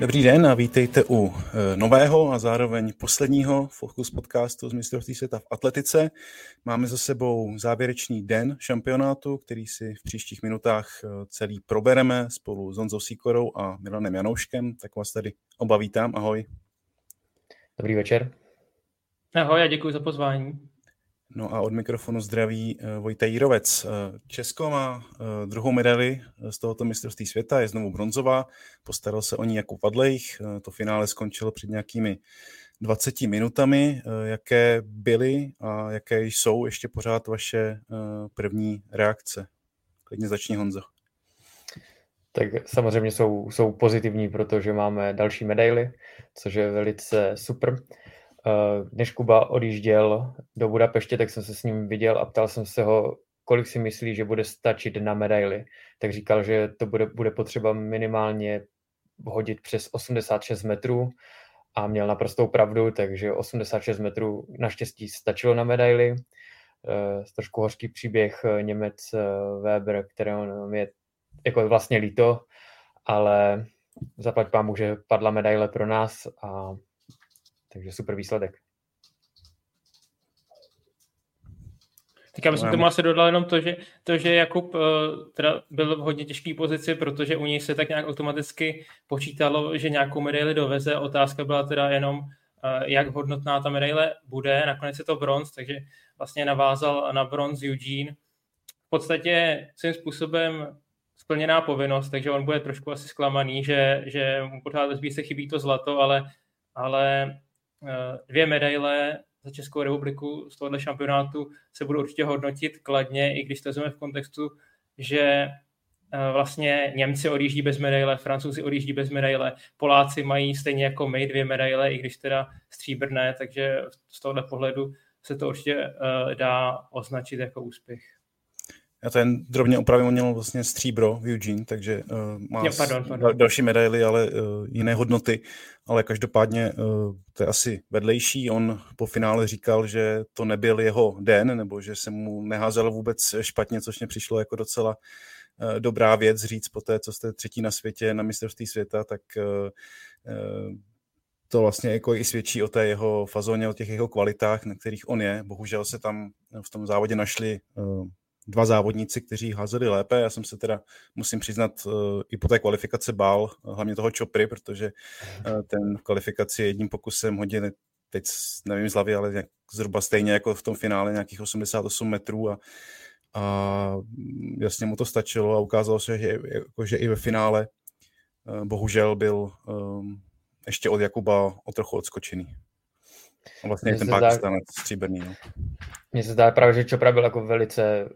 Dobrý den a vítejte u eh, nového a zároveň posledního Focus podcastu z mistrovství světa v atletice. Máme za sebou závěrečný den šampionátu, který si v příštích minutách eh, celý probereme spolu s Honzou Sikorou a Milanem Janouškem. Tak vás tady oba vítám. Ahoj. Dobrý večer. Ahoj a děkuji za pozvání. No a od mikrofonu zdraví eh, Vojta Jírovec. Eh, Česko má eh, druhou medaili z tohoto mistrovství světa, je znovu bronzová, postaral se o ní jako Padlejch, to finále skončilo před nějakými 20 minutami. Jaké byly a jaké jsou ještě pořád vaše první reakce? Klidně začni Honzo. Tak samozřejmě jsou, jsou pozitivní, protože máme další medaily, což je velice super. Eh, než Kuba odjížděl do Budapeště, tak jsem se s ním viděl a ptal jsem se ho, kolik si myslí, že bude stačit na medaily. Tak říkal, že to bude, bude potřeba minimálně hodit přes 86 metrů a měl naprostou pravdu, takže 86 metrů naštěstí stačilo na medaily. Uh, trošku hořký příběh eh, Němec Weber, kterého je jako vlastně líto, ale zaplať pámu, že padla medaile pro nás a takže super výsledek. Tak já bych tomu asi dodal jenom to, že, to, že Jakub uh, teda byl v hodně těžké pozici, protože u něj se tak nějak automaticky počítalo, že nějakou medaili doveze. Otázka byla teda jenom, uh, jak hodnotná ta medaile bude. Nakonec je to bronz, takže vlastně navázal na bronz Eugene. V podstatě svým způsobem splněná povinnost, takže on bude trošku asi zklamaný, že, že mu pořád ve se chybí to zlato, ale, ale Eh, dvě medaile za Českou republiku z tohoto šampionátu se budou určitě hodnotit kladně, i když to v kontextu, že eh, vlastně Němci odjíždí bez medaile, Francouzi odjíždí bez medaile, Poláci mají stejně jako my dvě medaile, i když teda stříbrné, takže z tohohle pohledu se to určitě eh, dá označit jako úspěch. Já ten drobně opravím, on měl vlastně stříbro v Eugene, takže uh, má jo, pardon, pardon. další medaily, ale uh, jiné hodnoty. Ale každopádně uh, to je asi vedlejší. On po finále říkal, že to nebyl jeho den, nebo že se mu neházelo vůbec špatně, což mě přišlo jako docela uh, dobrá věc říct po té, co jste třetí na světě, na mistrovství světa, tak uh, uh, to vlastně jako i svědčí o té jeho fazóně, o těch jeho kvalitách, na kterých on je. Bohužel se tam v tom závodě našli uh, dva závodníci, kteří házeli lépe. Já jsem se teda, musím přiznat, uh, i po té kvalifikace bál, hlavně toho Chopry, protože uh, ten v kvalifikaci jedním pokusem hodil, teď nevím z hlavy, ale nějak, zhruba stejně jako v tom finále nějakých 88 metrů a, a jasně mu to stačilo a ukázalo se, že, jako, že i ve finále bohužel byl um, ještě od Jakuba o trochu odskočený. Vlastně ten Pakistan stříbrný. No. Mně se zdá právě, že Chopra byl jako velice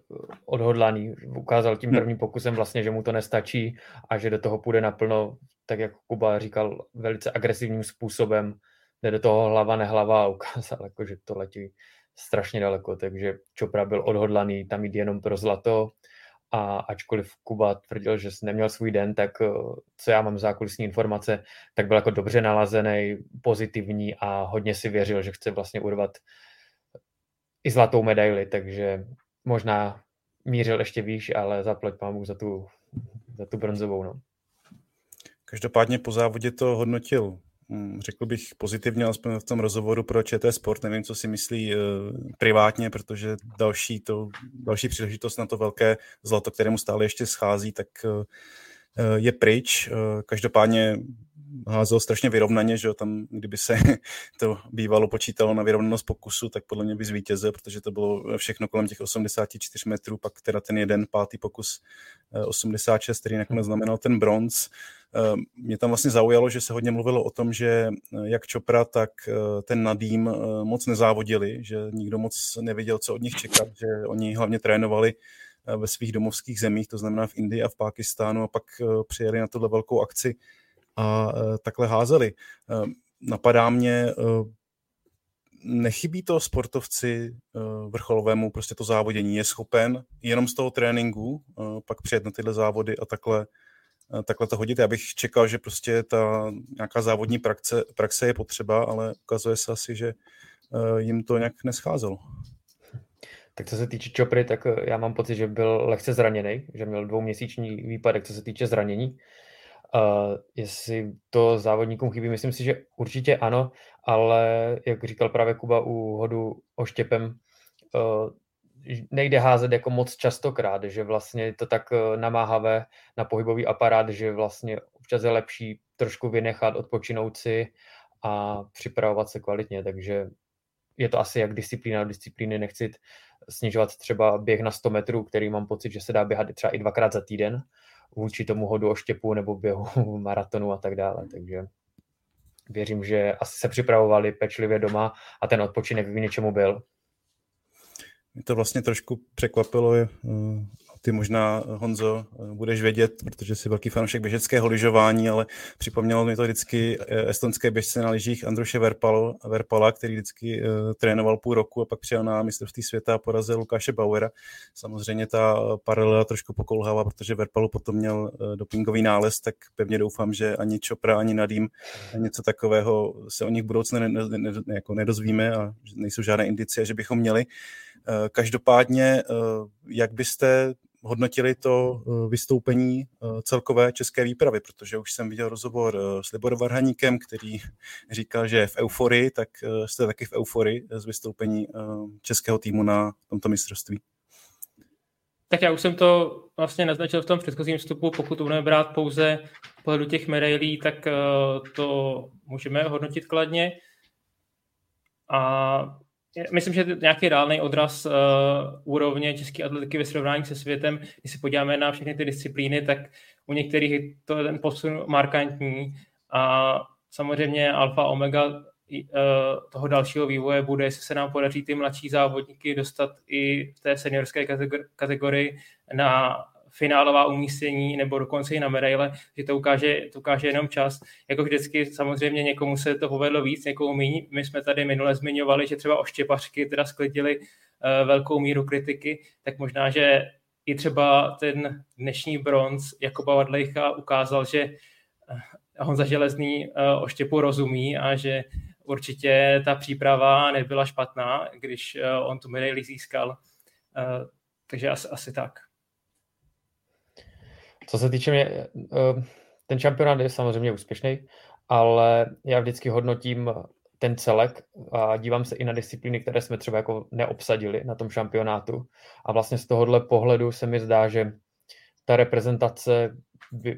odhodlaný. Ukázal tím hm. prvním pokusem vlastně, že mu to nestačí a že do toho půjde naplno, tak jak Kuba říkal, velice agresivním způsobem. Jde do toho hlava nehlava a ukázal, jako, že to letí strašně daleko. Takže Chopra byl odhodlaný tam jít jenom pro zlato a ačkoliv Kuba tvrdil, že neměl svůj den, tak eh, co já mám zákulisní informace, tak byl jako dobře nalazený, pozitivní a hodně si věřil, že chce vlastně urvat i zlatou medaili, takže možná mířil ještě výš, ale zaplať pámu za tu, za tu bronzovou. No. Každopádně po závodě to hodnotil řekl bych pozitivně, aspoň v tom rozhovoru pro ČT Sport, nevím, co si myslí uh, privátně, protože další, to, další příležitost na to velké zlato, kterému stále ještě schází, tak uh, je pryč. Každopádně házel strašně vyrovnaně, že jo, tam kdyby se to bývalo počítalo na vyrovnanost pokusu, tak podle mě by zvítězil, protože to bylo všechno kolem těch 84 metrů, pak teda ten jeden pátý pokus 86, který nakonec znamenal ten bronz. Eh, mě tam vlastně zaujalo, že se hodně mluvilo o tom, že eh, jak Čopra, tak eh, ten Nadým moc nezávodili, že nikdo moc nevěděl, co od nich čekat, že oni hlavně trénovali ve svých domovských zemích, to znamená v Indii a v Pákistánu a pak přijeli na tuhle velkou akci a takhle házeli. Napadá mě, nechybí to sportovci vrcholovému prostě to závodění, je schopen jenom z toho tréninku pak přijet na tyhle závody a takhle takhle to hodit. Já bych čekal, že prostě ta nějaká závodní praxe, praxe je potřeba, ale ukazuje se asi, že jim to nějak nescházelo. Tak co se týče Chopry, tak já mám pocit, že byl lehce zraněný, že měl dvouměsíční výpadek, co se týče zranění Uh, jestli to závodníkům chybí, myslím si, že určitě ano, ale jak říkal právě Kuba u hodu oštěpem, uh, nejde házet jako moc častokrát, že vlastně je to tak namáhavé na pohybový aparát, že vlastně občas je lepší trošku vynechat, odpočinout si a připravovat se kvalitně, takže je to asi jak disciplína od disciplíny, nechci snižovat třeba běh na 100 metrů, který mám pocit, že se dá běhat třeba i dvakrát za týden, vůči tomu hodu o štěpu nebo běhu maratonu a tak dále, takže věřím, že asi se připravovali pečlivě doma a ten odpočinek k něčemu byl. Mě to vlastně trošku překvapilo, ty možná, Honzo, budeš vědět, protože jsi velký fanoušek běžeckého lyžování, ale připomnělo mi to vždycky eh, estonské běžce na lyžích Andruše Verpal, Verpala, který vždycky uh, trénoval půl roku a pak přijel na mistrovství světa a porazil Lukáše Bauera. Samozřejmě ta paralela trošku pokolhává, protože Verpalu potom měl dopingový nález, tak pevně doufám, že ani Čopra, ani Nadým něco takového se o nich budoucnu ne, ne, ne, jako nedozvíme a nejsou žádné indicie, že bychom měli. Každopádně, jak byste hodnotili to eh, vystoupení eh, celkové české výpravy, protože už jsem viděl rozhovor eh, s Liborem Varhaníkem, který říkal, že je v euforii, tak jste taky v euforii z vystoupení českého týmu na tomto mistrovství. Tak já už jsem to vlastně naznačil v tom předchozím vstupu, pokud budeme brát pouze pohledu těch medailí, tak to můžeme hodnotit kladně. A Myslím, že nějaký reálný odraz uh, úrovně české atletiky ve srovnání se světem, když se podíváme na všechny ty disciplíny, tak u některých to je ten posun markantní a samozřejmě alfa omega uh, toho dalšího vývoje bude, jestli se nám podaří ty mladší závodníky dostat i v té seniorské kategorii na finálová umístění nebo dokonce i na medaile, že to ukáže, to ukáže jenom čas. Jako vždycky samozřejmě někomu se to povedlo víc, někomu méně. My jsme tady minule zmiňovali, že třeba oštěpařky teda sklidili uh, velkou míru kritiky, tak možná, že i třeba ten dnešní bronz Jakoba Vadlejcha ukázal, že eh, Honza Železný uh, oštěpu rozumí a že určitě ta příprava nebyla špatná, když on tu medaili získal. Takže asi, asi tak. Co se týče mě, eh, ten šampionát je samozřejmě úspěšný, ale já vždycky hodnotím ten celek a dívám se i na disciplíny, které jsme třeba jako neobsadili na tom šampionátu. A vlastně z tohohle pohledu se mi zdá, že ta reprezentace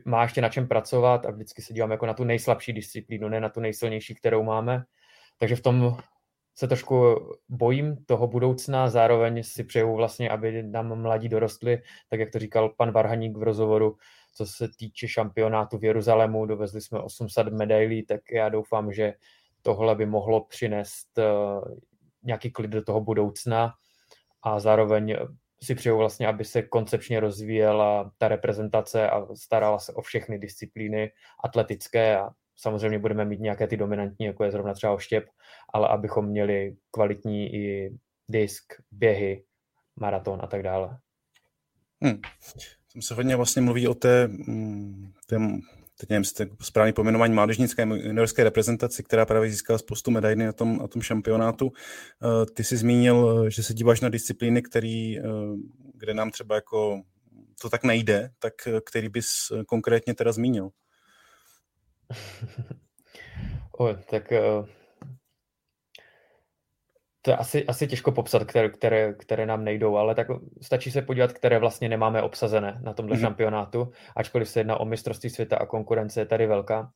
má ještě na čem pracovat a vždycky se dívám jako na tu nejslabší disciplínu, ne na tu nejsilnější, kterou máme. Takže v tom se trošku bojím toho budoucna, zároveň si přeju vlastně, aby nám mladí dorostli, tak jak to říkal pan Varhaník v rozhovoru, co se týče šampionátu v Jeruzalému, dovezli jsme 800 medailí, tak já doufám, že tohle by mohlo přinést eh, nějaký klid do toho budoucna. A zároveň si přeju vlastně, aby se koncepčně rozvíjela ta reprezentace a starala se o všechny disciplíny atletické a samozřejmě budeme mít nějaké ty dominantní, jako je zrovna třeba oštěp, ale abychom měli kvalitní i disk, běhy, maraton a tak dále. Hmm. Tam se hodně vlastně mluví o té, mm, té teď nevím, správně pojmenování mládežnické juniorské reprezentaci, která právě získala spoustu medailí na tom, na tom šampionátu. Eh, ty jsi zmínil, že se díváš na disciplíny, který, eh, kde nám třeba jako to tak nejde, tak eh, který bys konkrétně teda zmínil? o, tak uh, to je asi, asi těžko popsat, které, které, které nám nejdou, ale tak stačí se podívat, které vlastně nemáme obsazené na tomto mm-hmm. šampionátu, ačkoliv se jedná o mistrovství světa a konkurence je tady velká.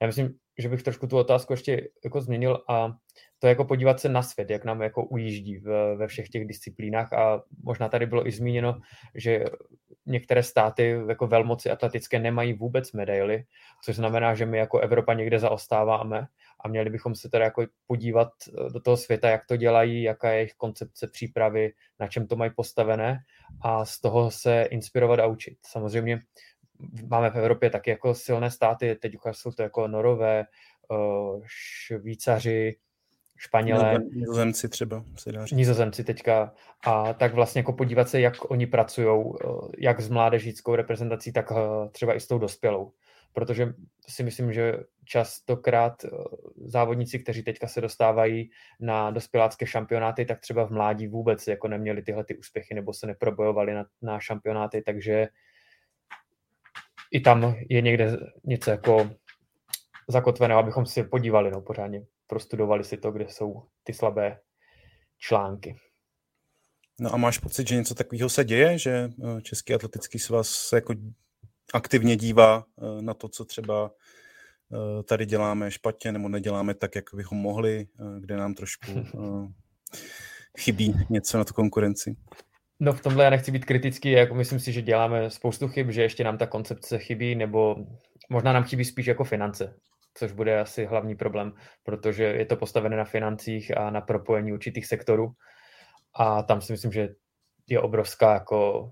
Já myslím, že bych trošku tu otázku ještě jako změnil a to je jako podívat se na svět, jak nám jako ujíždí ve, ve všech těch disciplínách a možná tady bylo i zmíněno, že některé státy jako velmoci atletické nemají vůbec medaily, což znamená, že my jako Evropa někde zaostáváme a měli bychom se teda jako podívat eh, do toho světa, jak to dělají, jaká je jejich koncepce přípravy, na čem to mají postavené a z toho se inspirovat a učit. Samozřejmě máme v Evropě taky jako silné státy, teď jsou to jako Norové, eh, Švýcaři, Španělé. Nizozemci třeba se dá říct. Nizozemci teďka. A tak vlastně jako podívat se, jak oni pracují, eh, jak s mládežnickou reprezentací, tak eh, třeba i s tou dospělou. Protože si myslím, že častokrát závodníci, kteří teďka se dostávají na dospělácké šampionáty, tak třeba v mládí vůbec jako neměli tyhle ty úspěchy nebo se neprobojovali na, na šampionáty, takže i tam je někde něco jako zakotveného, abychom si podívali, no, pořádně prostudovali si to, kde jsou ty slabé články. No a máš pocit, že něco takového se děje, že eh, Český atletický svaz se jako aktivně dívá eh, na to, co třeba eh, tady děláme špatně nebo neděláme tak, jak bychom mohli, kde nám trošku chybí něco na tu konkurenci? No v tomhle já nechci být kritický, jako myslím si, že děláme spoustu chyb, že ještě nám ta koncepce chybí, nebo možná nám chybí spíš jako finance, což bude asi hlavní problém, protože je to postavené na financích a na propojení určitých sektorů a tam si myslím, že je obrovská jako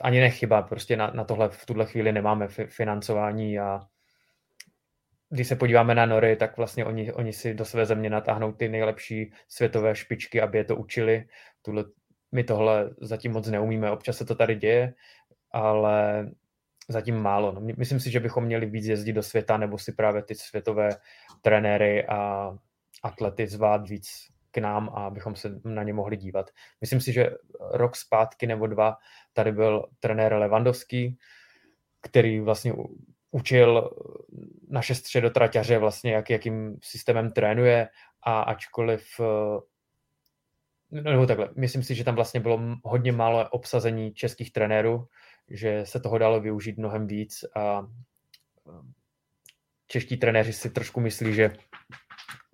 ani nechyba, prostě na, na tohle v tuhle chvíli nemáme financování a když se podíváme na Nory, tak vlastně oni, oni si do své země natáhnou ty nejlepší světové špičky, aby je to učili. Tuhle, my tohle zatím moc neumíme, občas se to tady děje, ale zatím málo. No, myslím si, že bychom měli víc jezdit do světa nebo si právě ty světové trenéry a atlety zvát víc k nám a abychom se na ně mohli dívat. Myslím si, že rok zpátky nebo dva tady byl trenér Levandovský, který vlastně učil naše středotraťaře vlastně, jak, jakým systémem trénuje a ačkoliv nebo takhle, myslím si, že tam vlastně bylo hodně málo obsazení českých trenérů, že se toho dalo využít mnohem víc a čeští trenéři si trošku myslí, že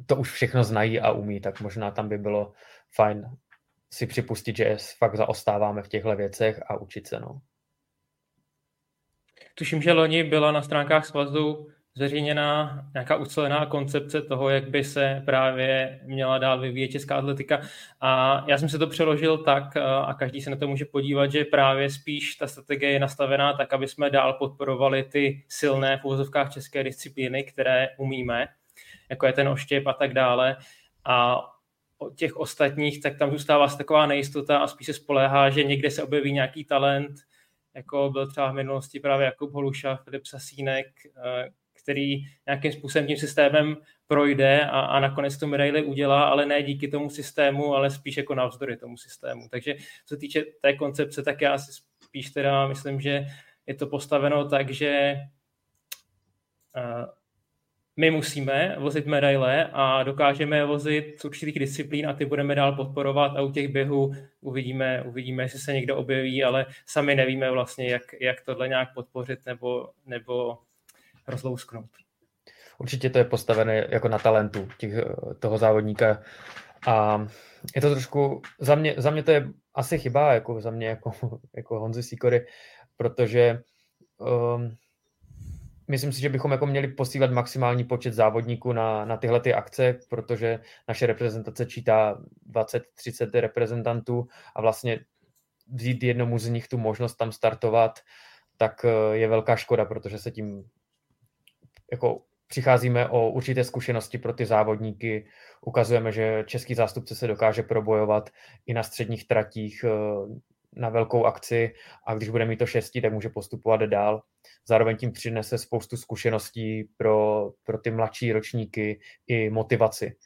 to už všechno znají a umí, tak možná tam by bylo fajn si připustit, že fakt zaostáváme v těchto věcech a učit se. No. Tuším, že loni byla na stránkách svazu zveřejněná nějaká ucelená koncepce toho, jak by se právě měla dál vyvíjet česká atletika. A já jsem se to přeložil tak, a každý se na to může podívat, že právě spíš ta strategie je nastavená tak, aby jsme dál podporovali ty silné v uvozovkách české disciplíny, které umíme, jako je ten oštěp a tak dále. A těch ostatních, tak tam zůstává taková nejistota a spíš se spoléhá, že někde se objeví nějaký talent, jako byl třeba v minulosti právě Jakub Holuša, Filip Sasínek, eh, který nějakým způsobem tím systémem projde a, a nakonec tu medaili udělá, ale ne díky tomu systému, ale spíš jako navzdory tomu systému. Takže co týče té koncepce, tak já si spíš teda myslím, že je to postaveno tak, že uh, my musíme vozit medaile a dokážeme vozit z určitých disciplín a ty budeme dál podporovat a u těch běhů uvidíme, uvidíme, jestli se někdo objeví, ale sami nevíme vlastně, jak, jak tohle nějak podpořit nebo, nebo rozlousknout. Určitě to je postavené jako na talentu těch, toho závodníka a je to trošku, za mě, za mě to je asi chyba, jako za mě jako, jako Honzi Sikory, protože um, myslím si, že bychom jako měli posílat maximální počet závodníků na, na tyhle ty akce, protože naše reprezentace čítá 20-30 reprezentantů a vlastně vzít jednomu z nich tu možnost tam startovat, tak eh, je velká škoda, protože se tím jako přicházíme o určité zkušenosti pro ty závodníky, ukazujeme, že český zástupce se dokáže probojovat i na středních tratích, eh, na velkou akci a když bude mít to šestí, tak může postupovat dál. Zároveň tím přinese spoustu zkušeností pro, pro ty mladší ročníky i motivaci.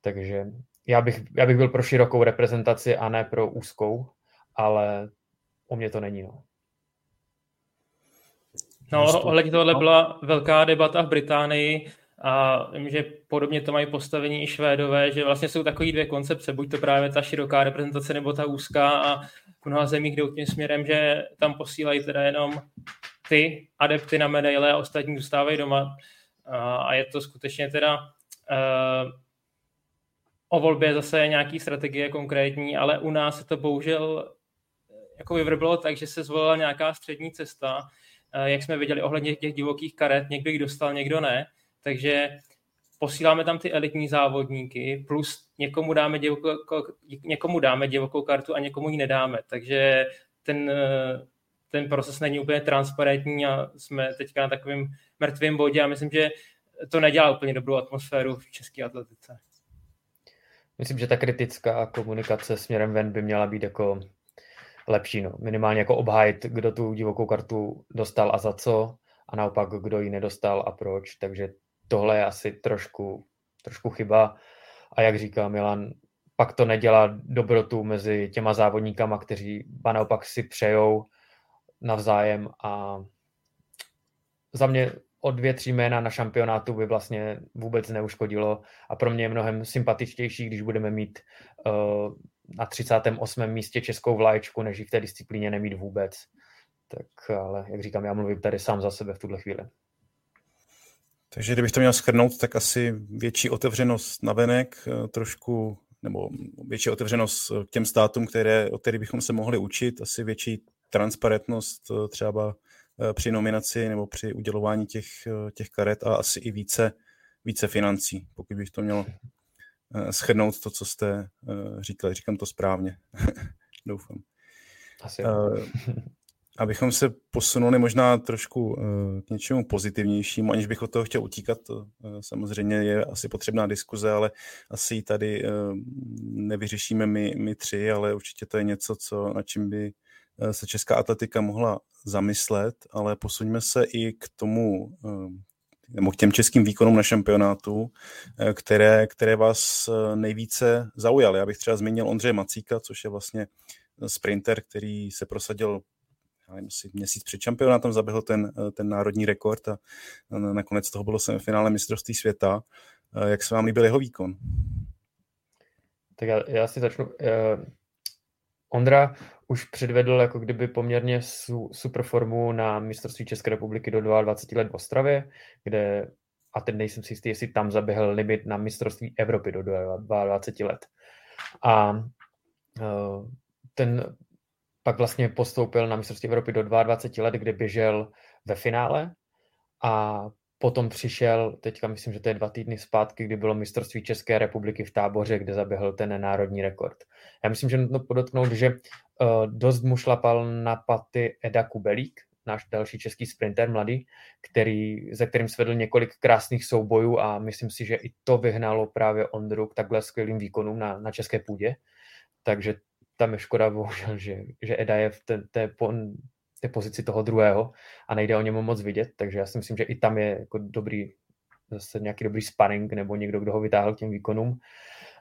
Takže já bych, já bych byl pro širokou reprezentaci a ne pro úzkou, ale u mě to není. No. No, ohledně tohle byla velká debata v Británii a vím, že podobně to mají postavení i Švédové, že vlastně jsou takové dvě koncepce, buď to právě ta široká reprezentace nebo ta úzká a v mnoha zemích jdou tím směrem, že tam posílají teda jenom ty adepty na medaile a ostatní zůstávají doma. A je to skutečně teda uh, o volbě zase nějaký strategie konkrétní, ale u nás se to bohužel jako vyvrbilo tak, že se zvolila nějaká střední cesta, jak jsme viděli ohledně těch divokých karet, někdo jich dostal, někdo ne, takže posíláme tam ty elitní závodníky, plus někomu dáme, divoko, někomu dáme divokou kartu a někomu ji nedáme. Takže ten, ten proces není úplně transparentní a jsme teďka na takovém mrtvém bodě a myslím, že to nedělá úplně dobrou atmosféru v české atletice. Myslím, že ta kritická komunikace směrem ven by měla být jako lepší. No. Minimálně jako obhájit, kdo tu divokou kartu dostal a za co a naopak, kdo ji nedostal a proč. Takže tohle je asi trošku, trošku chyba. A jak říká Milan, pak to nedělá dobrotu mezi těma závodníkama, kteří ba naopak si přejou navzájem a za mě o dvě, tři jména na šampionátu by vlastně vůbec neuškodilo a pro mě je mnohem sympatičtější, když budeme mít uh, na 38. místě českou vlaječku, než v té disciplíně nemít vůbec. Tak ale, jak říkám, já mluvím tady sám za sebe v tuhle chvíli. Takže kdybych to měl schrnout, tak asi větší otevřenost na venek, eh, trošku, nebo větší otevřenost k těm státům, které, o kterých bychom se mohli učit, asi větší transparentnost eh, třeba eh, při nominaci nebo při udělování těch, těch karet a asi i více, více financí, pokud bych to měl schrnout to, co jste říkali. Říkám to správně. Doufám. Asi. Abychom se posunuli možná trošku k něčemu pozitivnějšímu, aniž bych od toho chtěl utíkat, to samozřejmě je asi potřebná diskuze, ale asi ji tady nevyřešíme my, my tři, ale určitě to je něco, co, na čím by se česká atletika mohla zamyslet, ale posuňme se i k tomu, nebo k těm českým výkonům na šampionátu, které, které vás nejvíce zaujaly. Já bych třeba zmínil Ondřeje Macíka, což je vlastně sprinter, který se prosadil nevím, asi měsíc před šampionátem zaběhl ten, ten národní rekord a nakonec toho bylo semifinále mistrovství světa. Jak se vám líbil jeho výkon? Tak já, já si začnu. Ondra už předvedl jako kdyby poměrně su, super formu na mistrovství České republiky do 22 let v Ostravě, kde, a teď nejsem si jistý, jestli tam zaběhl limit na mistrovství Evropy do 22 let. A uh, ten pak vlastně postoupil na mistrovství Evropy do 22 let, kde běžel ve finále a potom přišel, teďka myslím, že to je dva týdny zpátky, kdy bylo mistrovství České republiky v táboře, kde zaběhl ten národní rekord. Já myslím, že nutno podotknout, že dost mu šlapal na paty Eda Kubelík, náš další český sprinter mladý, který, ze kterým svedl několik krásných soubojů a myslím si, že i to vyhnalo právě Ondru k takhle skvělým výkonům na, na české půdě. Takže tam je škoda, bohužel, že, že Eda je v té, té, té pozici toho druhého a nejde o němu moc vidět, takže já si myslím, že i tam je jako dobrý, zase nějaký dobrý spanning nebo někdo, kdo ho vytáhl k těm výkonům.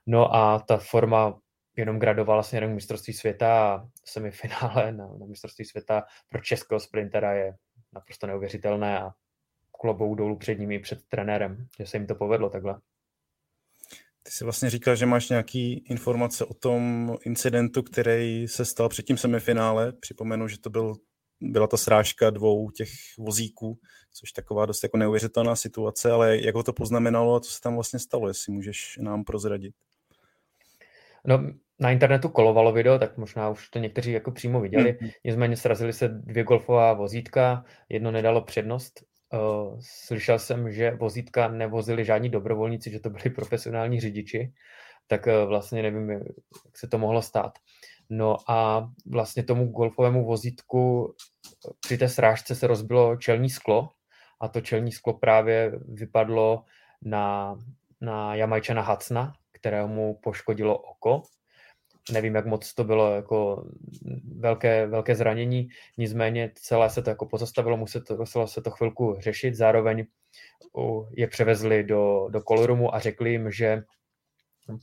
No a ta forma jenom gradovala směrem k mistrovství světa a semifinále na, na mistrovství světa pro českého sprintera je naprosto neuvěřitelné a klobou dolů před nimi před trenérem, že se jim to povedlo takhle. Ty jsi vlastně říkal, že máš nějaký informace o tom incidentu, který se stal před tím semifinále. Připomenu, že to byl, byla ta srážka dvou těch vozíků, což taková dost jako neuvěřitelná situace, ale jak ho to poznamenalo a co se tam vlastně stalo, jestli můžeš nám prozradit. No, na internetu kolovalo video, tak možná už to někteří jako přímo viděli. Mm-hmm. Nicméně srazili se dvě golfová vozítka, jedno nedalo přednost Uh, slyšel jsem, že vozítka nevozili žádní dobrovolníci, že to byli profesionální řidiči, tak uh, vlastně nevím, jak se to mohlo stát. No a vlastně tomu golfovému vozítku při té srážce se rozbilo čelní sklo a to čelní sklo právě vypadlo na, na Jamajčana Hacna, kterému poškodilo oko nevím, jak moc to bylo jako velké, velké zranění, nicméně celé se to jako pozastavilo, muselo se to chvilku řešit, zároveň je převezli do, do kolorumu a řekli jim, že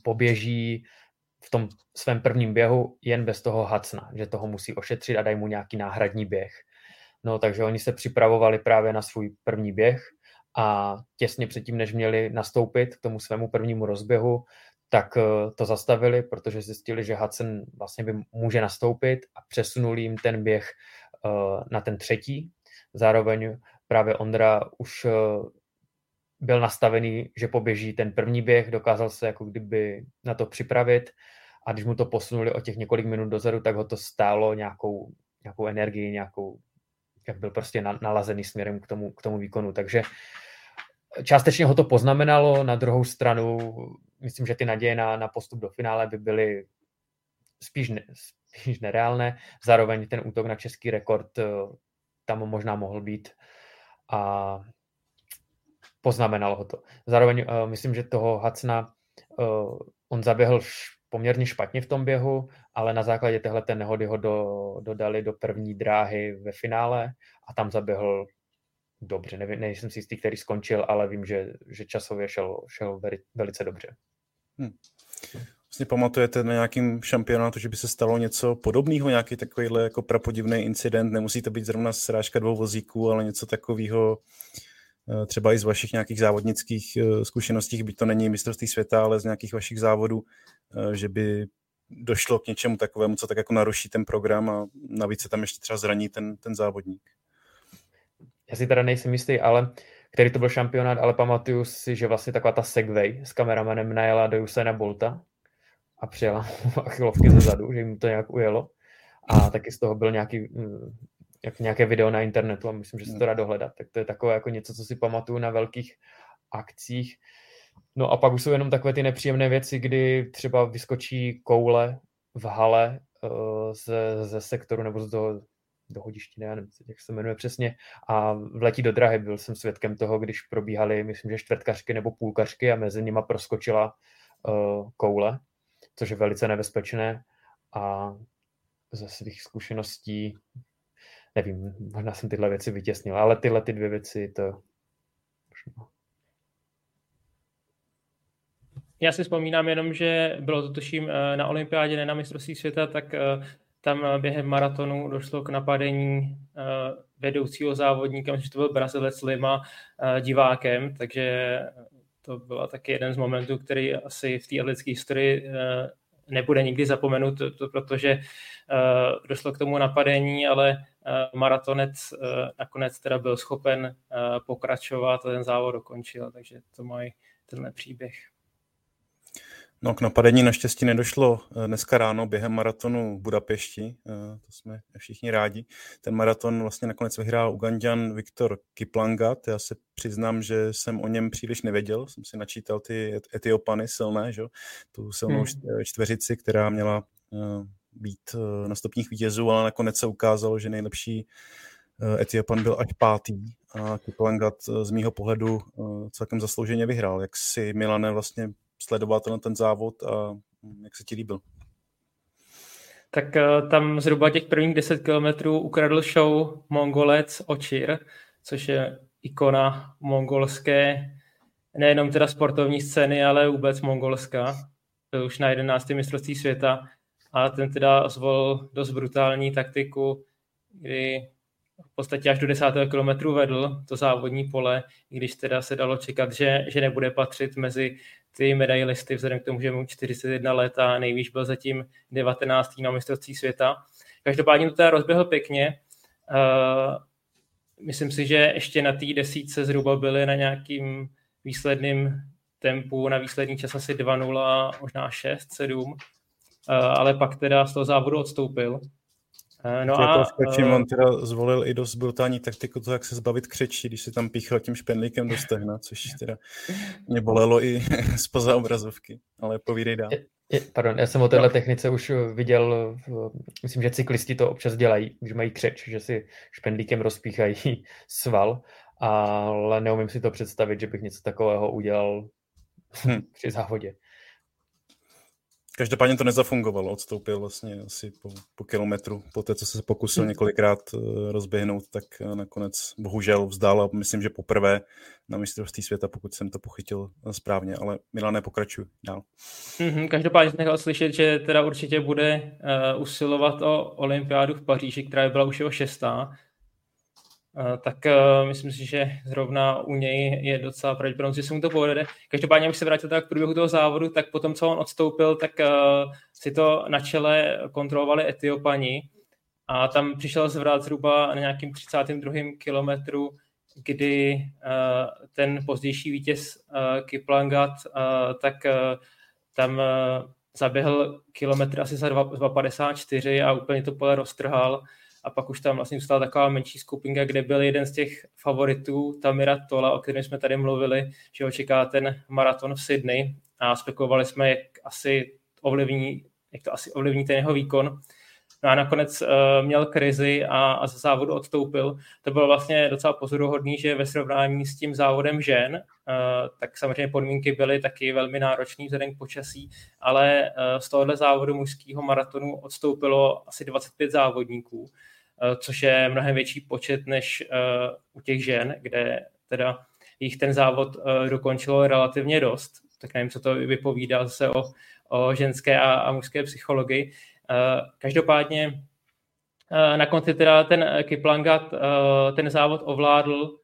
poběží v tom svém prvním běhu jen bez toho hacna, že toho musí ošetřit a dají mu nějaký náhradní běh. No, takže oni se připravovali právě na svůj první běh a těsně předtím, než měli nastoupit k tomu svému prvnímu rozběhu, tak eh, to zastavili, protože zjistili, že Hudson vlastně by může nastoupit a přesunuli jim ten běh eh, na ten třetí. Zároveň právě Ondra už eh, byl nastavený, že poběží ten první běh, dokázal se jako kdyby na to připravit a když mu to posunuli o těch několik minut dozadu, tak ho to stálo nějakou, nějakou energii, nějakou, jak byl prostě nalazený směrem k tomu, k tomu výkonu. Takže částečně ho to poznamenalo, na druhou stranu myslím, že ty naděje na, na postup do finále by byly spíš, ne, spíš nereálné. Zároveň ten útok na český rekord eh, tam možná mohl být a poznamenalo ho to. Zároveň uh, myslím, že toho Hacna uh, on zaběhl poměrně špatně v tom běhu, ale na základě téhle nehody ho do, dodali do první dráhy ve finále a tam zaběhl dobře. Nevím, nejsem si jistý, který skončil, ale vím, že, že časově šel, šel velice dobře. Hmm. vlastně pamatujete na nějakým šampionátu, že by se stalo něco podobného, nějaký takovýhle jako prapodivný incident, nemusí to být zrovna srážka dvou vozíků, ale něco takového eh, třeba i z vašich nějakých závodnických eh, zkušeností, byť to není mistrovství světa, ale z nějakých vašich závodů, eh, že by došlo k něčemu takovému, co tak jako naruší ten program a navíc se tam ještě třeba zraní ten, ten závodník. Já si teda nejsem jistý, ale který to byl šampionát, ale pamatuju si, že vlastně taková ta segway s kameramanem najela do Usaina Bolta a přijela achilovky ze zadu, že jim to nějak ujelo. A taky z toho byl nějaký, mm, jak nějaké video na internetu a myslím, že se to dá dohledat. Tak to je takové jako něco, co si pamatuju na velkých akcích. No a pak už jsou jenom takové ty nepříjemné věci, kdy třeba vyskočí koule v hale uh, ze, ze sektoru nebo z toho do hodiště, já nevím, jak se jmenuje přesně, a vletí do drahy. Byl jsem svědkem toho, když probíhaly, myslím, že čtvrtkařky nebo půlkařky a mezi nimi proskočila uh, koule, což je velice nebezpečné a ze svých zkušeností nevím, možná jsem tyhle věci vytěsnil, ale tyhle ty dvě věci to Já si vzpomínám jenom, že bylo to tuším eh, na olympiádě, ne na mistrovství světa, tak eh, tam eh, během maratonu došlo k napadení vedoucího závodníka, že to byl Brazilec Lima divákem, takže to byla taky jeden z momentů, který asi v té atletické historii nebude nikdy zapomenut, to, protože došlo k tomu napadení, ale maratonec nakonec teda byl schopen pokračovat a ten závod dokončil, takže to mají tenhle příběh. No k napadení naštěstí nedošlo eh, dneska ráno během maratonu v Budapešti, eh, to jsme všichni rádi. Ten maraton vlastně nakonec vyhrál Ugandan Viktor Kiplangat. Já se přiznám, že jsem o něm příliš nevěděl, jsem si načítal ty Etiopany silné, že? tu silnou hmm. čtveřici, která měla eh, být na stopních vítězů, ale nakonec se ukázalo, že nejlepší Etiopan byl až pátý a Kiplangat z mýho pohledu celkem zaslouženě vyhrál. Jak si Milane vlastně sledovat ten, ten závod a jak se ti líbil? Tak uh, tam zhruba těch prvních 10 kilometrů ukradl show Mongolec Očir, což je ikona mongolské, nejenom teda sportovní scény, ale vůbec mongolská. Byl už na 11. mistrovství světa a ten teda zvolil dost brutální taktiku, kdy v podstatě až do 10. kilometru vedl to závodní pole, i když teda se dalo čekat, že, že nebude patřit mezi ty medailisty, vzhledem k tomu, že mu 41 let a nejvíc byl zatím 19. na mistrovství světa. Každopádně to teda rozběhl pěkně. Uh, myslím si, že ještě na té desítce zhruba byly na nějakým výsledným tempu, na výslední čas asi 2-0, možná 6-7, uh, eh, ale pak teda z toho závodu odstoupil. Uh, no a, skočím, uh, on teda zvolil i dost brutální taktiku to, jak se zbavit křečí, když si tam píchl tím špendlíkem do stehna, což teda mě bolelo i spoza obrazovky, ale povídej dál. Je, pardon, já jsem o téhle no. technice už viděl, myslím, že cyklisti to občas dělají, když mají křeč, že si špendlíkem rozpíchají sval, ale neumím si to představit, že bych něco takového udělal hm. při závodě. Každopádně to nezafungovalo, odstoupil vlastně asi po, po kilometru, po té, co se pokusil hmm. několikrát eh, rozběhnout, tak eh, nakonec bohužel vzdal a myslím, že poprvé na mistrovství světa, pokud jsem to pochytil eh, správně, ale Milan nepokračuj dál. Mm-hmm, každopádně jsem nechal slyšet, že teda určitě bude uh, usilovat o olympiádu v Paříži, která byla už jeho šestá, tak uh, myslím si, že zrovna u něj je docela pravděpodobnost, že se mu to povede. Každopádně, abych se vrátil tak k průběhu toho závodu, tak potom, co on odstoupil, tak uh, si to na čele kontrolovali Etiopani a tam přišel zvrat zhruba na nějakým 32. kilometru, kdy ten pozdější vítěz Kiplangat, tak tam zaběhl kilometr asi za 2,54 a úplně to pole roztrhal a pak už tam vlastně zůstala taková menší skupinka, kde byl jeden z těch favoritů, Tamira Tola, o kterém jsme tady mluvili, že ho čeká ten maraton v Sydney a spekulovali jsme, jak asi ovlivní, jak to asi ovlivní ten jeho výkon. No a nakonec uh, měl krizi a, a z závodu odstoupil. To bylo vlastně docela pozoruhodný, že ve srovnání s tím závodem žen, uh, tak samozřejmě podmínky byly taky velmi náročné vzhledem k počasí, ale uh, z tohohle závodu mužského maratonu odstoupilo asi 25 závodníků, což je mnohem větší počet než uh, u těch žen, kde teda jich ten závod uh, dokončilo relativně dost. Tak nevím, co to vypovídá zase o, o ženské a, a mužské psychologii. Každopádně na konci teda ten Kiplangat ten závod ovládl.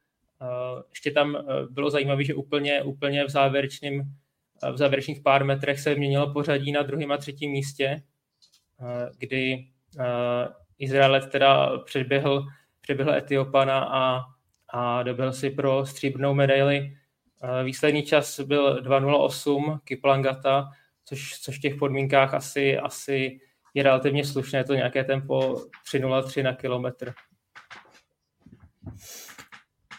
Ještě tam bylo zajímavé, že úplně, úplně v závěrečném v závěrečných pár metrech se měnilo pořadí na druhém a třetím místě, kdy Izraelec teda předběhl, předběhl Etiopana a, a dobil si pro stříbrnou medaili. Výsledný čas byl 2.08 Kiplangata, což, což v těch podmínkách asi, asi je relativně slušné, to nějaké tempo 3.03 na kilometr.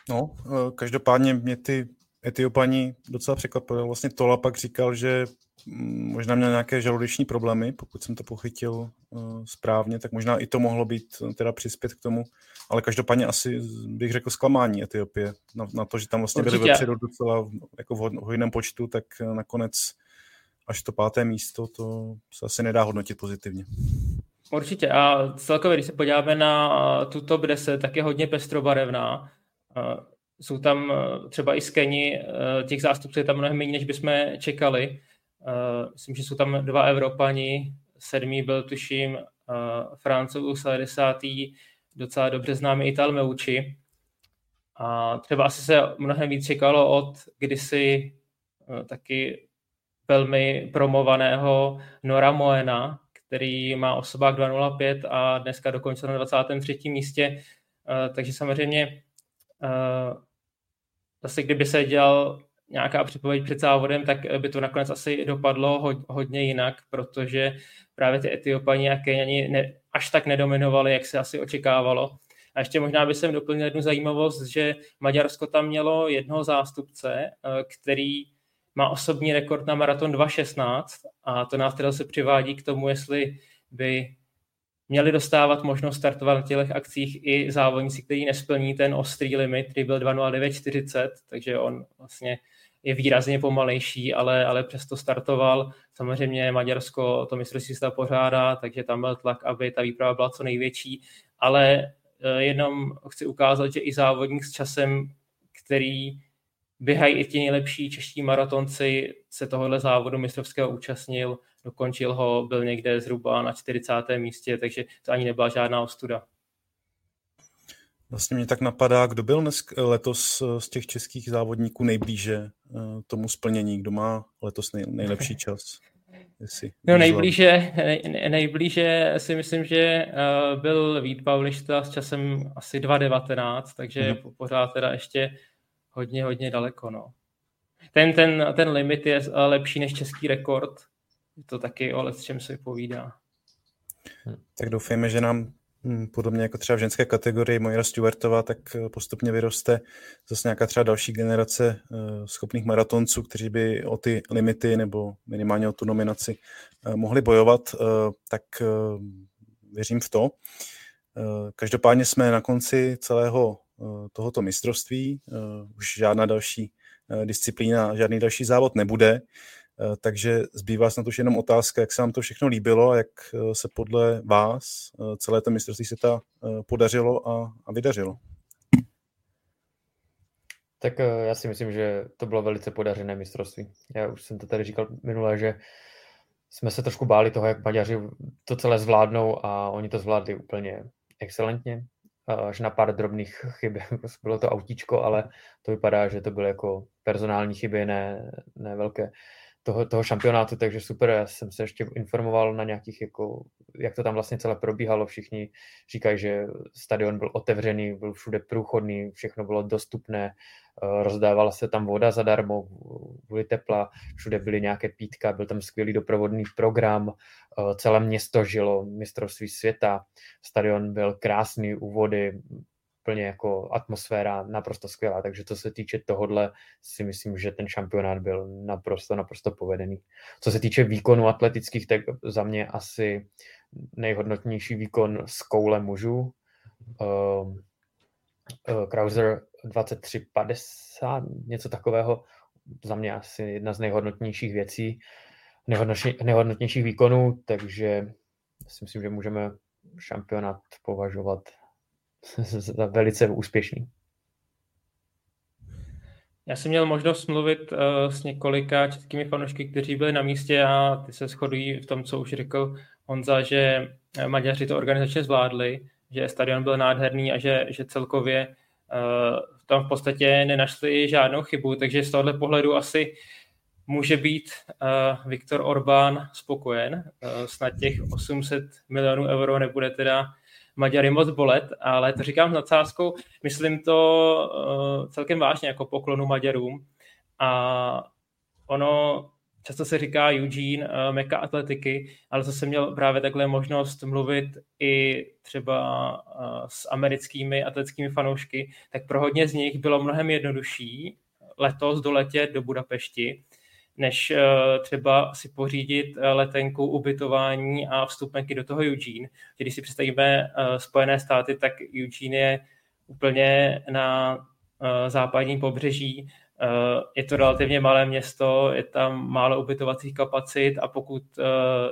No, e, každopádně mě ty Etiopani docela překvapili. Vlastně Tola pak říkal, že možná měl nějaké žaludeční problémy, pokud jsem to pochytil uh, správně, tak možná i to mohlo být uh, teda přispět k tomu, ale každopádně asi bych řekl zklamání Etiopie na, na to, že tam vlastně Určitě. byli vepředu docela jako v hojném počtu, tak uh, nakonec až to páté místo, to se asi nedá hodnotit pozitivně. Určitě a celkově, když se podíváme na tu top 10, tak je hodně pestrobarevná jsou tam eh, třeba i skeni, eh, těch zástupců je tam mnohem méně, než bychom čekali. Eh, myslím, že jsou tam dva Evropani, sedmý byl tuším francouz a desátý docela dobře známý Ital Meucci. A třeba asi se mnohem víc čekalo od kdysi taky velmi promovaného Nora Moena, který má osobák 2.05 a dneska dokončil na 23. místě. Takže samozřejmě zase kdyby se dělal nějaká předpověď před závodem, tak by to nakonec asi dopadlo hodně jinak, protože právě ty Etiopani a Keniani ne, až tak nedominovali, jak se asi očekávalo. A ještě možná by jsem doplnil jednu zajímavost, že Maďarsko tam mělo jednoho zástupce, eh, který má osobní rekord na maraton 2.16 a to nás teda se přivádí k tomu, jestli by měli dostávat možnost startovat na těch akcích i závodníci, kteří nesplní ten ostrý limit, který byl 2.09.40, takže on vlastně je výrazně pomalejší, ale, ale přesto startoval. Samozřejmě Maďarsko to mistrovství se pořádá, takže tam byl tlak, aby ta výprava byla co největší, ale eh, jenom chci ukázat, že i závodník s časem, který běhají i ti nejlepší čeští maratonci, se tohohle závodu mistrovského účastnil, dokončil ho, byl někde zhruba na 40. místě, takže to ani nebyla žádná ostuda. Vlastně mě tak napadá, kdo byl dnes, letos z těch českých závodníků nejblíže eh, tomu splnění, kdo má letos nej, nejlepší čas? Jestli no nejblíže, nej, nejblíže si myslím, že uh, byl Vít Paulišta s časem asi 2.19, takže mm. pořád teda ještě hodně, hodně daleko. No. Ten, ten, ten limit je lepší než český rekord, to taky o let, čem se povídá. Tak doufejme, že nám podobně jako třeba v ženské kategorii Mojra Stewartová, tak eh, postupně vyroste zase nějaká třeba další generace eh, schopných maratonců, kteří by o ty limity nebo minimálně o tu nominaci eh, mohli bojovat, tak věřím v to. Každopádně jsme na konci celého tohoto mistrovství. Už žádná další disciplína, žádný další závod nebude. Eh, takže zbývá snad už jenom otázka, jak se vám to všechno líbilo a jak eh, se podle vás eh, celé to mistrovství světa podařilo a, a vydařilo. Tak já si myslím, že to bylo velice podařené mistrovství. Já už jsem to tady říkal minule, že jsme se trošku báli toho, jak Maďaři to celé zvládnou a oni to zvládli úplně excelentně. Až na pár drobných chyb, bylo to autíčko, ale to vypadá, že to byly jako personální chyby, ne, ne velké toho, toho šampionátu, takže super, já jsem se ještě informoval na nějakých, jako, jak to tam vlastně celé probíhalo, všichni říkají, že stadion byl otevřený, byl všude průchodný, všechno bylo dostupné, eh, rozdávala se tam voda zadarmo, kvůli tepla, všude byly nějaké pítka, byl tam skvělý doprovodný program, eh, celé město žilo mistrovství světa, stadion byl krásný u vody, úplně jako atmosféra naprosto skvělá, takže co se týče tohohle, si myslím, že ten šampionát byl naprosto, naprosto povedený. Co se týče výkonu atletických, tak za mě asi nejhodnotnější výkon z koule mužů. Uh, uh, Krauser 2350, něco takového, za mě asi jedna z nejhodnotnějších věcí, nejhodnotnějších výkonů, takže si myslím, že můžeme šampionát považovat velice úspěšný. Já jsem měl možnost mluvit uh, s několika českými fanoušky, kteří byli na místě a ty se shodují v tom, co už řekl Honza, že Maďaři to organizačně zvládli, že stadion byl nádherný a že, že celkově uh, tam v podstatě nenašli žádnou chybu, takže z tohohle pohledu asi může být Viktor Orbán spokojen. Snad těch 800 milionů euro nebude teda Maďary moc bolet, ale to říkám s nadsázkou, myslím to uh, celkem vážně jako poklonu Maďarům. A ono často se říká Eugene, uh, meka atletiky, ale to jsem měl právě takhle možnost mluvit i třeba uh, s americkými atletickými fanoušky, tak pro hodně z nich bylo mnohem jednodušší letos doletět do Budapešti, než uh, třeba si pořídit uh, letenku, ubytování a vstupenky do toho Eugene. Když si představíme uh, Spojené státy, tak Eugene je úplně na západním pobřeží, je to relativně malé město, je tam málo ubytovacích kapacit a pokud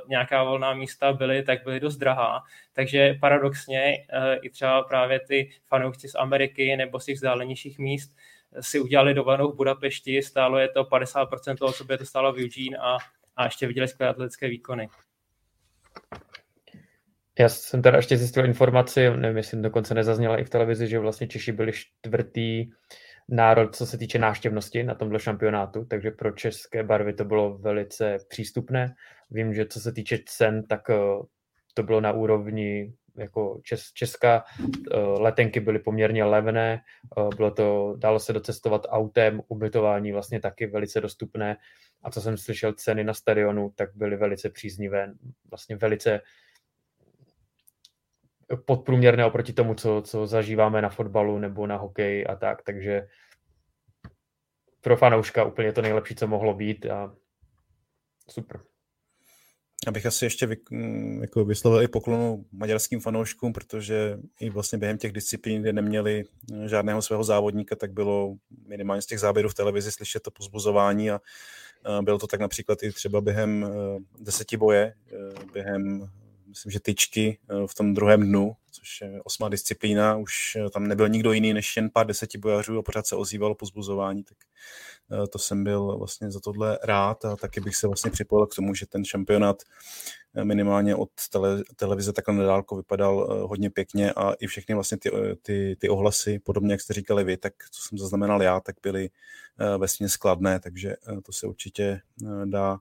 nějaká volná místa byly, tak byly dost drahá. Takže paradoxně i třeba právě ty fanoušci z Ameriky nebo z těch vzdálenějších míst si udělali dovolenou v Budapešti, stálo je to 50% toho, co by to stálo v Eugene a, a ještě viděli skvělé atletické výkony. Já jsem teda ještě zjistil informaci, nevím, jestli dokonce nezazněla i v televizi, že vlastně Češi byli čtvrtý národ, co se týče návštěvnosti na tomhle šampionátu, takže pro české barvy to bylo velice přístupné. Vím, že co se týče cen, tak eh, to bylo na úrovni jako Čes, Česka. Eh, letenky byly poměrně levné, eh, bylo to, dalo se docestovat autem, ubytování vlastně taky velice dostupné a co jsem slyšel, ceny na stadionu, tak byly velice příznivé, vlastně velice podprůměrné oproti tomu, co, co zažíváme na fotbalu nebo na hokeji a tak, takže pro fanouška úplně to nejlepší, co mohlo být a super. Abych asi ještě vy, mm, jako vyslovil i poklonu maďarským fanouškům, protože i vlastně během těch disciplín, kde neměli eh, žádného svého závodníka, tak bylo minimálně z těch záběrů v televizi slyšet to pozbuzování a bylo to tak například i třeba během eh, deseti boje, eh, během myslím, že tyčky v tom druhém dnu, což je osmá disciplína, už tam nebyl nikdo jiný než jen pár deseti bojařů a pořád se ozývalo pozbuzování, tak Eh, to jsem byl vlastně za tohle rád a taky bych se vlastně připojil k tomu, že ten šampionát eh, minimálně od tele, televize takhle nedálko vypadal eh, hodně pěkně a i všechny vlastně ty, ty, ty ohlasy, podobně jak jste říkali vy, tak co jsem zaznamenal já, tak byly vesmě skladné, takže to se určitě dá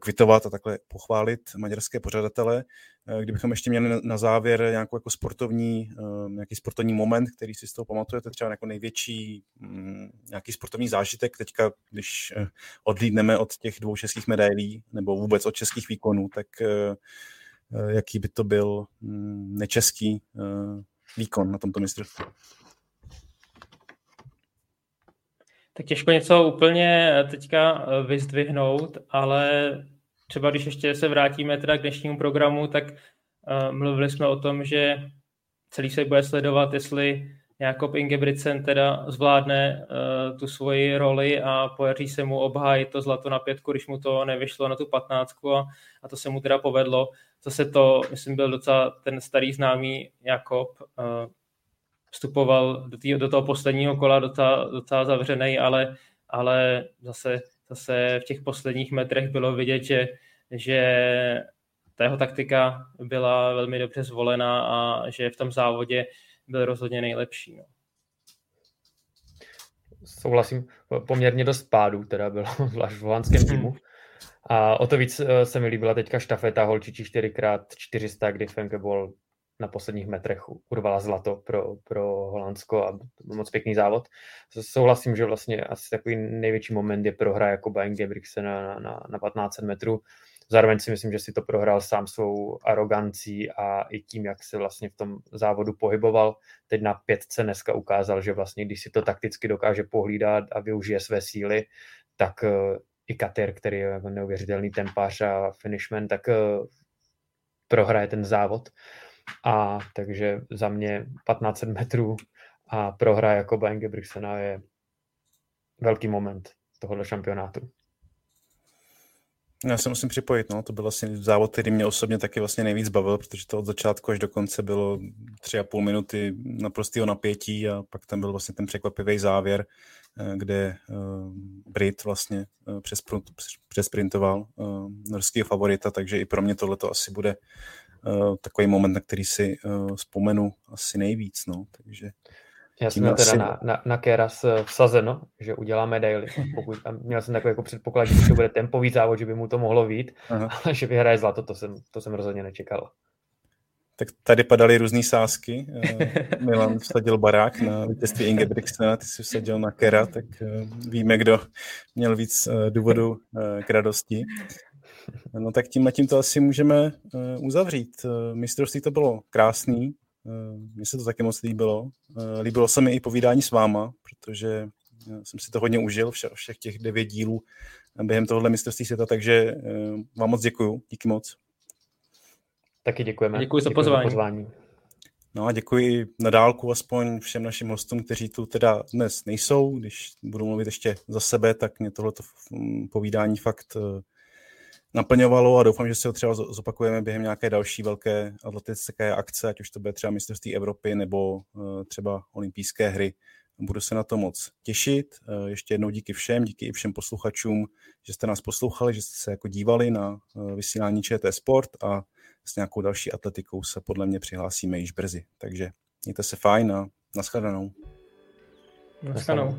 kvitovat a takhle pochválit maďarské pořadatele. Eh, kdybychom ještě měli na závěr nějakou jako sportovní, eh, nějaký sportovní moment, který si z toho pamatujete, třeba jako největší mm, nějaký sportovní zážitek, teďka, když eh, odlídneme od těch dvou českých medailí, nebo vůbec od českých výkonů, tak jaký by to byl mm, nečeský výkon na tomto mistrovství? Tak těžko něco úplně teďka vyzdvihnout, ale třeba když ještě se vrátíme teda k dnešnímu programu, tak uh, mluvili jsme o tom, že celý se bude sledovat, jestli Jakob Ingebrigtsen teda zvládne uh, tu svoji roli a podaří se mu obhájit to zlato na pětku, když mu to nevyšlo na tu patnáctku a, a to se mu teda povedlo. Zase to, myslím, byl docela ten starý známý Jakob, uh, vstupoval do, tý, do toho posledního kola docela, docela zavřený, ale, ale zase zase v těch posledních metrech bylo vidět, že, že ta jeho taktika byla velmi dobře zvolená a že v tom závodě byl rozhodně nejlepší. No. Souhlasím, poměrně dost pádů teda bylo zvlášť v holandském týmu. A o to víc eh, se mi líbila teďka štafeta holčičí 4x400, kdy Femke Ball na posledních metrech urvala zlato pro, pro Holandsko a moc pěkný závod. Souhlasím, že vlastně asi takový největší moment je prohra jako Ingebrigtsen na, na, na 15 metrů. Zároveň si myslím, že si to prohrál sám svou arogancí a i tím, jak se vlastně v tom závodu pohyboval. Teď na pětce dneska ukázal, že vlastně, když si to takticky dokáže pohlídat a využije své síly, tak eh, i Kater, který je jako neuvěřitelný tempář a finishman, tak eh, prohraje ten závod. A takže za mě 1500 metrů a prohra jako Ingebrigtsena je velký moment tohoto šampionátu. Já se musím připojit, no, to byl vlastně závod, který mě osobně taky vlastně nejvíc bavil, protože to od začátku až do konce bylo tři a půl minuty naprostého napětí a pak tam byl vlastně ten překvapivý závěr, eh, kde uh, Brit vlastně uh, přesprintoval norského favorita, takže i pro mě tohle to asi bude takový moment, na který si uh, vzpomenu asi nejvíc, no, takže já jsem teda na, na, na Keras vsazeno, že udělá medaily. Pokud tam měl jsem takový jako předpoklad, že to bude tempový závod, že by mu to mohlo vít, Aha. ale že vyhraje zlato, to jsem, to jsem rozhodně nečekal. Tak tady padaly různé sázky. Eh, Milan vsadil barák na vítězství Ingebrigtsena, ty jsi vsadil na Kera, tak eh, víme, kdo měl víc eh, důvodu k radosti. No tak tím tím to asi můžeme uzavřít. Mistrovství to bylo krásný, Eh, mně se to taky moc líbilo. Eh, líbilo se mi i povídání s váma, protože eh, jsem si to hodně užil, vše, všech těch devět dílů během tohohle mistrovství světa, takže vám moc děkuju. Díky moc. Taky děkujeme. Děkuji za pozvání. Za pozvání. No a děkuji na dálku aspoň všem našim hostům, kteří tu teda dnes nejsou. Když budu mluvit ještě za sebe, tak mě tohleto povídání fakt naplňovalo a doufám, že si ho třeba zopakujeme během nějaké další velké atletické akce, ať už to bude třeba mistrovství Evropy nebo eh, třeba olympijské hry. Budu se na to moc těšit. Eh, ještě jednou díky všem, díky i všem posluchačům, že jste nás poslouchali, že jste se jako dívali na eh, vysílání ČT Sport a s nějakou další atletikou se podle mě přihlásíme již brzy. Takže mějte se fajn a nashledanou. Nashledanou.